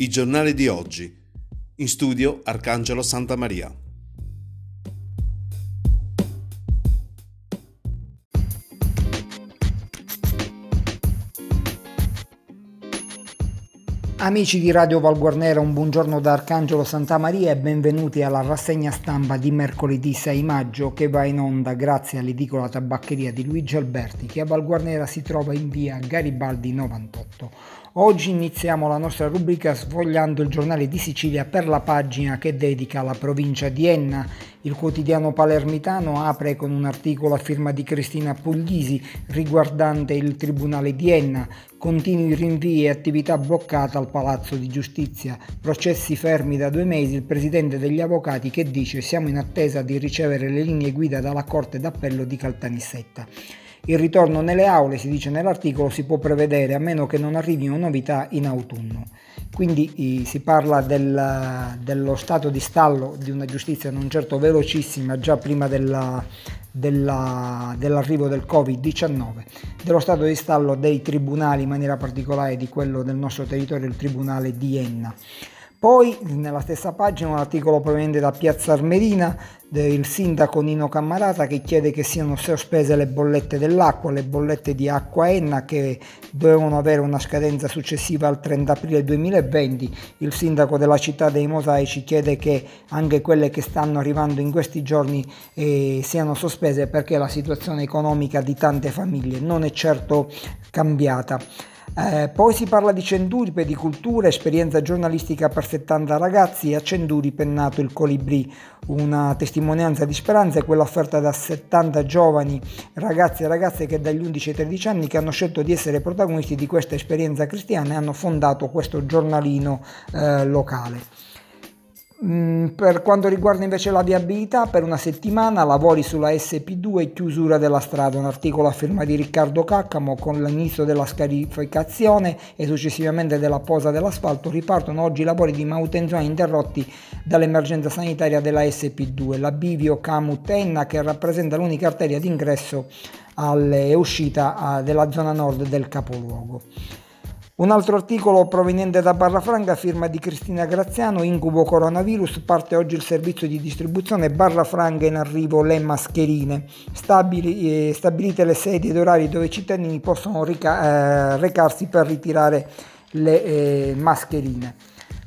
I giornali di oggi. In studio Arcangelo Santa Maria. Amici di Radio Valguarnera, un buongiorno da Arcangelo Santa Maria e benvenuti alla rassegna stampa di mercoledì 6 maggio che va in onda grazie all'edicola tabaccheria di Luigi Alberti che a Valguarnera si trova in via Garibaldi 98. Oggi iniziamo la nostra rubrica sfogliando il giornale di Sicilia per la pagina che dedica alla provincia di Enna. Il quotidiano palermitano apre con un articolo a firma di Cristina Puglisi riguardante il Tribunale di Enna. Continui rinvii e attività bloccata al Palazzo di Giustizia. Processi fermi da due mesi. Il presidente degli avvocati che dice siamo in attesa di ricevere le linee guida dalla Corte d'Appello di Caltanissetta. Il ritorno nelle aule, si dice nell'articolo, si può prevedere a meno che non arrivino novità in autunno. Quindi si parla del, dello stato di stallo di una giustizia non certo velocissima già prima della, della, dell'arrivo del Covid-19, dello stato di stallo dei tribunali, in maniera particolare di quello del nostro territorio, il Tribunale di Enna. Poi nella stessa pagina un articolo proveniente da Piazza Armerina del sindaco Nino Cammarata che chiede che siano sospese le bollette dell'acqua, le bollette di acqua Enna che dovevano avere una scadenza successiva al 30 aprile 2020. Il sindaco della città dei Mosaici chiede che anche quelle che stanno arrivando in questi giorni eh, siano sospese perché la situazione economica di tante famiglie non è certo cambiata. Eh, poi si parla di Cenduripe, di cultura, esperienza giornalistica per 70 ragazzi. A Cenduripe è nato il Colibrì, una testimonianza di speranza, quella offerta da 70 giovani ragazzi e ragazze che dagli 11 ai 13 anni che hanno scelto di essere protagonisti di questa esperienza cristiana e hanno fondato questo giornalino eh, locale. Mm, per quanto riguarda invece la viabilità, per una settimana lavori sulla SP2 e chiusura della strada, un articolo a firma di Riccardo Caccamo con l'inizio della scarificazione e successivamente della posa dell'asfalto. Ripartono oggi i lavori di manutenzione interrotti dall'emergenza sanitaria della SP2, la Bivio Camut Enna che rappresenta l'unica arteria d'ingresso e uscita della zona nord del capoluogo. Un altro articolo proveniente da Barrafranca, firma di Cristina Graziano, incubo coronavirus, parte oggi il servizio di distribuzione Barrafranca in arrivo le mascherine, Stabili, eh, stabilite le sedi ed orari dove i cittadini possono rica- eh, recarsi per ritirare le eh, mascherine.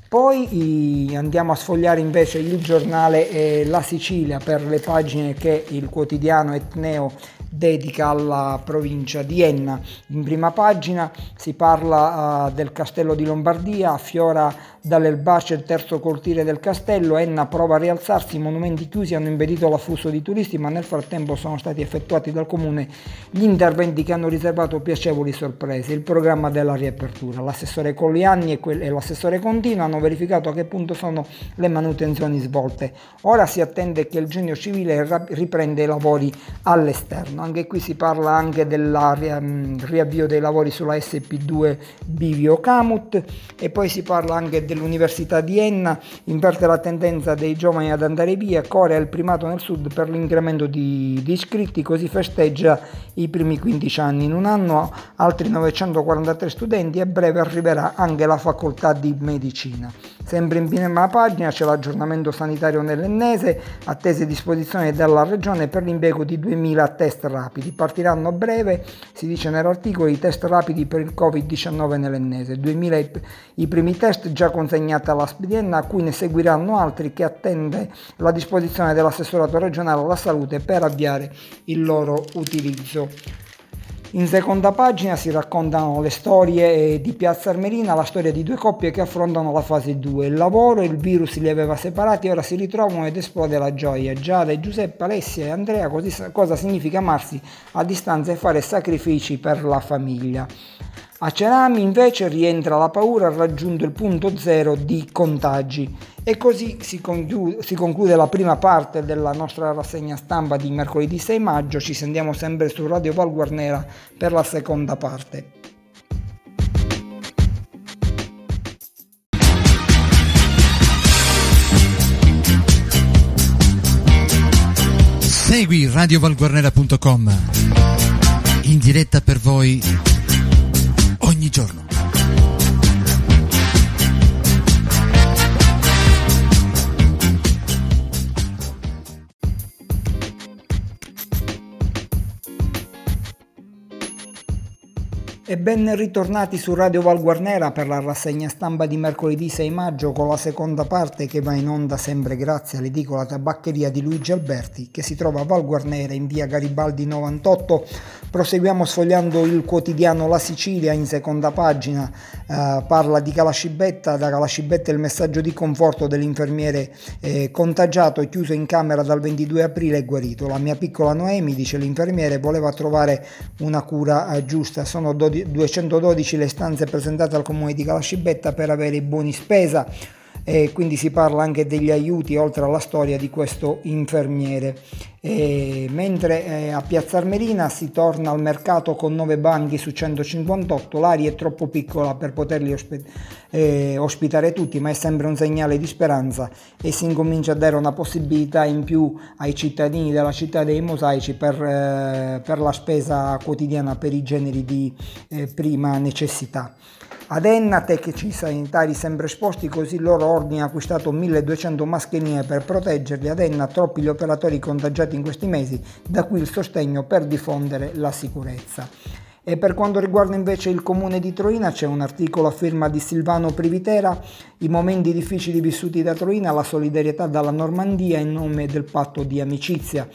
Poi andiamo a sfogliare invece il giornale eh, La Sicilia per le pagine che il quotidiano Etneo dedica alla provincia di Enna. In prima pagina si parla uh, del castello di Lombardia, affiora dall'erbaceo il terzo cortile del castello, Enna prova a rialzarsi, i monumenti chiusi hanno impedito l'afflusso di turisti, ma nel frattempo sono stati effettuati dal comune gli interventi che hanno riservato piacevoli sorprese. Il programma della riapertura, l'assessore Collianni e, l'assessore Contino hanno verificato a che punto sono le manutenzioni svolte. Ora si attende che il genio civile riprenda i lavori all'esterno. Anche qui si parla anche del mm, riavvio dei lavori sulla SP2 Bivio Camut e poi si parla anche dell'Università di Enna inverte la tendenza dei giovani ad andare via, Corea è il primato nel sud per l'incremento di, di iscritti, così festeggia i primi 15 anni. In un anno altri 943 studenti e a breve arriverà anche la facoltà di medicina. Sempre in prima pagina c'è l'aggiornamento sanitario nell'Ennese, attese disposizioni della Regione per l'impiego di 2000 test rapidi. Partiranno a breve, si dice nell'articolo, i test rapidi per il Covid-19 nell'Ennese. 2000 i primi test già consegnati alla SPDN, a cui ne seguiranno altri che attende la disposizione dell'assessorato regionale alla salute per avviare il loro utilizzo. In seconda pagina si raccontano le storie di Piazza Armerina, la storia di due coppie che affrontano la fase 2. Il lavoro, il virus li aveva separati, ora si ritrovano ed esplode la gioia. Giada e Giuseppe, Alessia e Andrea, cosa significa amarsi a distanza e fare sacrifici per la famiglia. A Cerami invece rientra la paura ha raggiunto il punto zero di contagi. E così si conclude, si conclude, la prima parte della nostra rassegna stampa di mercoledì 6 maggio, ci sentiamo sempre su Radio Val Guarnera per la seconda parte. Segui radiovalguarnera.com in diretta per voi Chicharro. E ben ritornati su Radio Val Guarnera per la rassegna stampa di mercoledì 6 maggio con la seconda parte che va in onda sempre grazie all'edicola tabaccheria di Luigi Alberti che si trova a Val Guarnera in via Garibaldi 98. Proseguiamo sfogliando il quotidiano La Sicilia in seconda pagina, eh, parla di Calascibetta, da Calascibetta il messaggio di conforto dell'infermiere eh, contagiato e chiuso in camera dal 22 aprile e guarito. La mia piccola Noemi, dice l'infermiere, voleva trovare una cura eh, giusta. Sono 12 212 le stanze presentate al comune di Calascibetta per avere i buoni spesa e quindi si parla anche degli aiuti oltre alla storia di questo infermiere. E mentre eh, a Piazza Armerina si torna al mercato con 9 banchi su 158, l'aria è troppo piccola per poterli osp- eh, ospitare tutti, ma è sempre un segnale di speranza e si incomincia a dare una possibilità in più ai cittadini della città dei mosaici per, eh, per la spesa quotidiana per i generi di eh, prima necessità. Ad Enna tecnici sanitari sempre esposti, così loro ordine ha acquistato 1200 mascherine per proteggerli. Ad Enna troppi gli operatori contagiati in questi mesi, da qui il sostegno per diffondere la sicurezza. E per quanto riguarda invece il comune di Troina c'è un articolo a firma di Silvano Privitera, i momenti difficili vissuti da Troina, la solidarietà dalla Normandia in nome del patto di amicizia.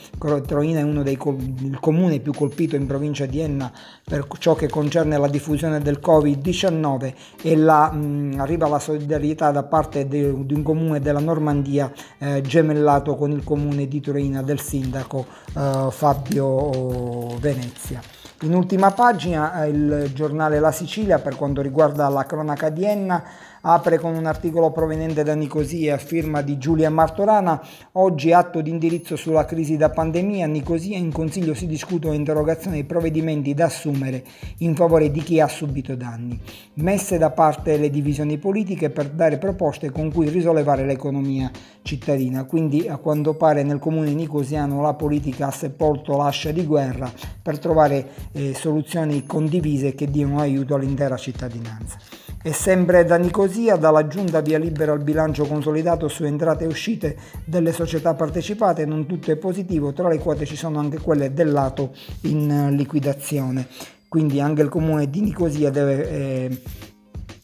Troina è uno dei il comune più colpito in provincia di Enna per ciò che concerne la diffusione del Covid-19 e la, mh, arriva la solidarietà da parte di, di un comune della Normandia eh, gemellato con il comune di Troina del sindaco eh, Fabio Venezia. In ultima pagina eh, il giornale La Sicilia per quanto riguarda la cronaca di Enna apre con un articolo proveniente da Nicosia a firma di Giulia Martorana. Oggi atto di indirizzo sulla crisi da pandemia. Nicosia in consiglio si discutono interrogazioni e provvedimenti da assumere in favore di chi ha subito danni. Messe da parte le divisioni politiche per dare proposte con cui risollevare l'economia cittadina. Quindi a quanto pare nel comune nicosiano la politica ha sepolto l'ascia di guerra per trovare eh, soluzioni condivise che diano aiuto all'intera cittadinanza. E sempre da Nicosia, dalla giunta via libera al bilancio consolidato su entrate e uscite delle società partecipate, non tutto è positivo, tra le quote ci sono anche quelle del lato in liquidazione. Quindi anche il comune di Nicosia deve eh,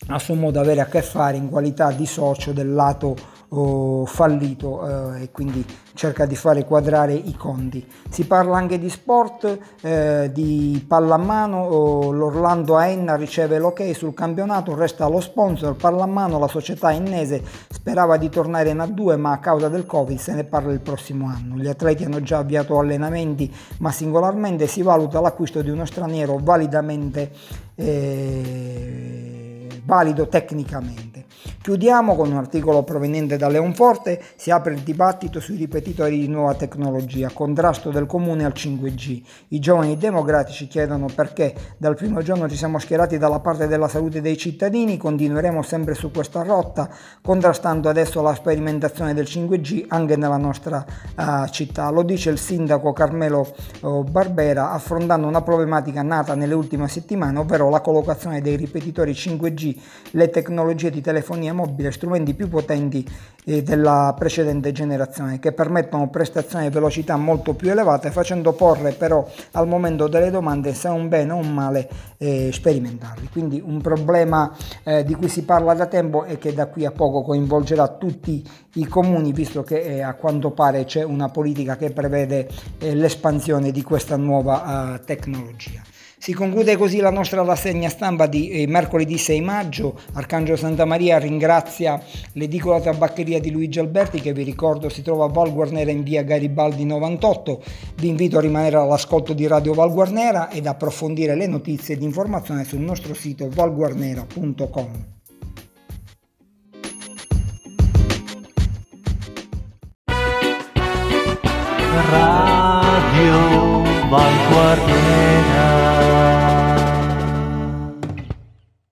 a suo modo avere a che fare in qualità di socio del lato oh, fallito eh, e quindi cerca di fare quadrare i conti. Si parla anche di sport, eh, di pallamano, oh, l'Orlando Aenna riceve l'ok sul campionato, resta lo sponsor, pallamano, la società ennese sperava di tornare in A2 ma a causa del Covid se ne parla il prossimo anno. Gli atleti hanno già avviato allenamenti ma singolarmente si valuta l'acquisto di uno straniero validamente eh, valido tecnicamente. Chiudiamo con un articolo proveniente da Leonforte, si apre il dibattito sui ripetitori di nuova tecnologia, contrasto del comune al 5G. I giovani democratici chiedono perché dal primo giorno ci siamo schierati dalla parte della salute dei cittadini, continueremo sempre su questa rotta, contrastando adesso la sperimentazione del 5G anche nella nostra uh, città. Lo dice il sindaco Carmelo uh, Barbera affrontando una problematica nata nelle ultime settimane, ovvero la collocazione dei ripetitori 5G, le tecnologie di telefonia mobile strumenti più potenti eh, della precedente generazione che permettono prestazioni e velocità molto più elevate facendo porre però al momento delle domande se è un bene o un male eh, sperimentarli. Quindi un problema eh, di cui si parla da tempo e che da qui a poco coinvolgerà tutti i comuni visto che eh, a quanto pare c'è una politica che prevede eh, l'espansione di questa nuova tecnologia. Si conclude così la nostra rassegna stampa di eh, mercoledì 6 maggio. Arcangelo Santa Maria ringrazia l'edicola tabaccheria di Luigi Alberti che vi ricordo si trova a Val Guarnera in via Garibaldi 98. Vi invito a rimanere all'ascolto di Radio Val Guarnera ed approfondire le notizie ed informazioni sul nostro sito valguarnera.com. Radio Val Guarnera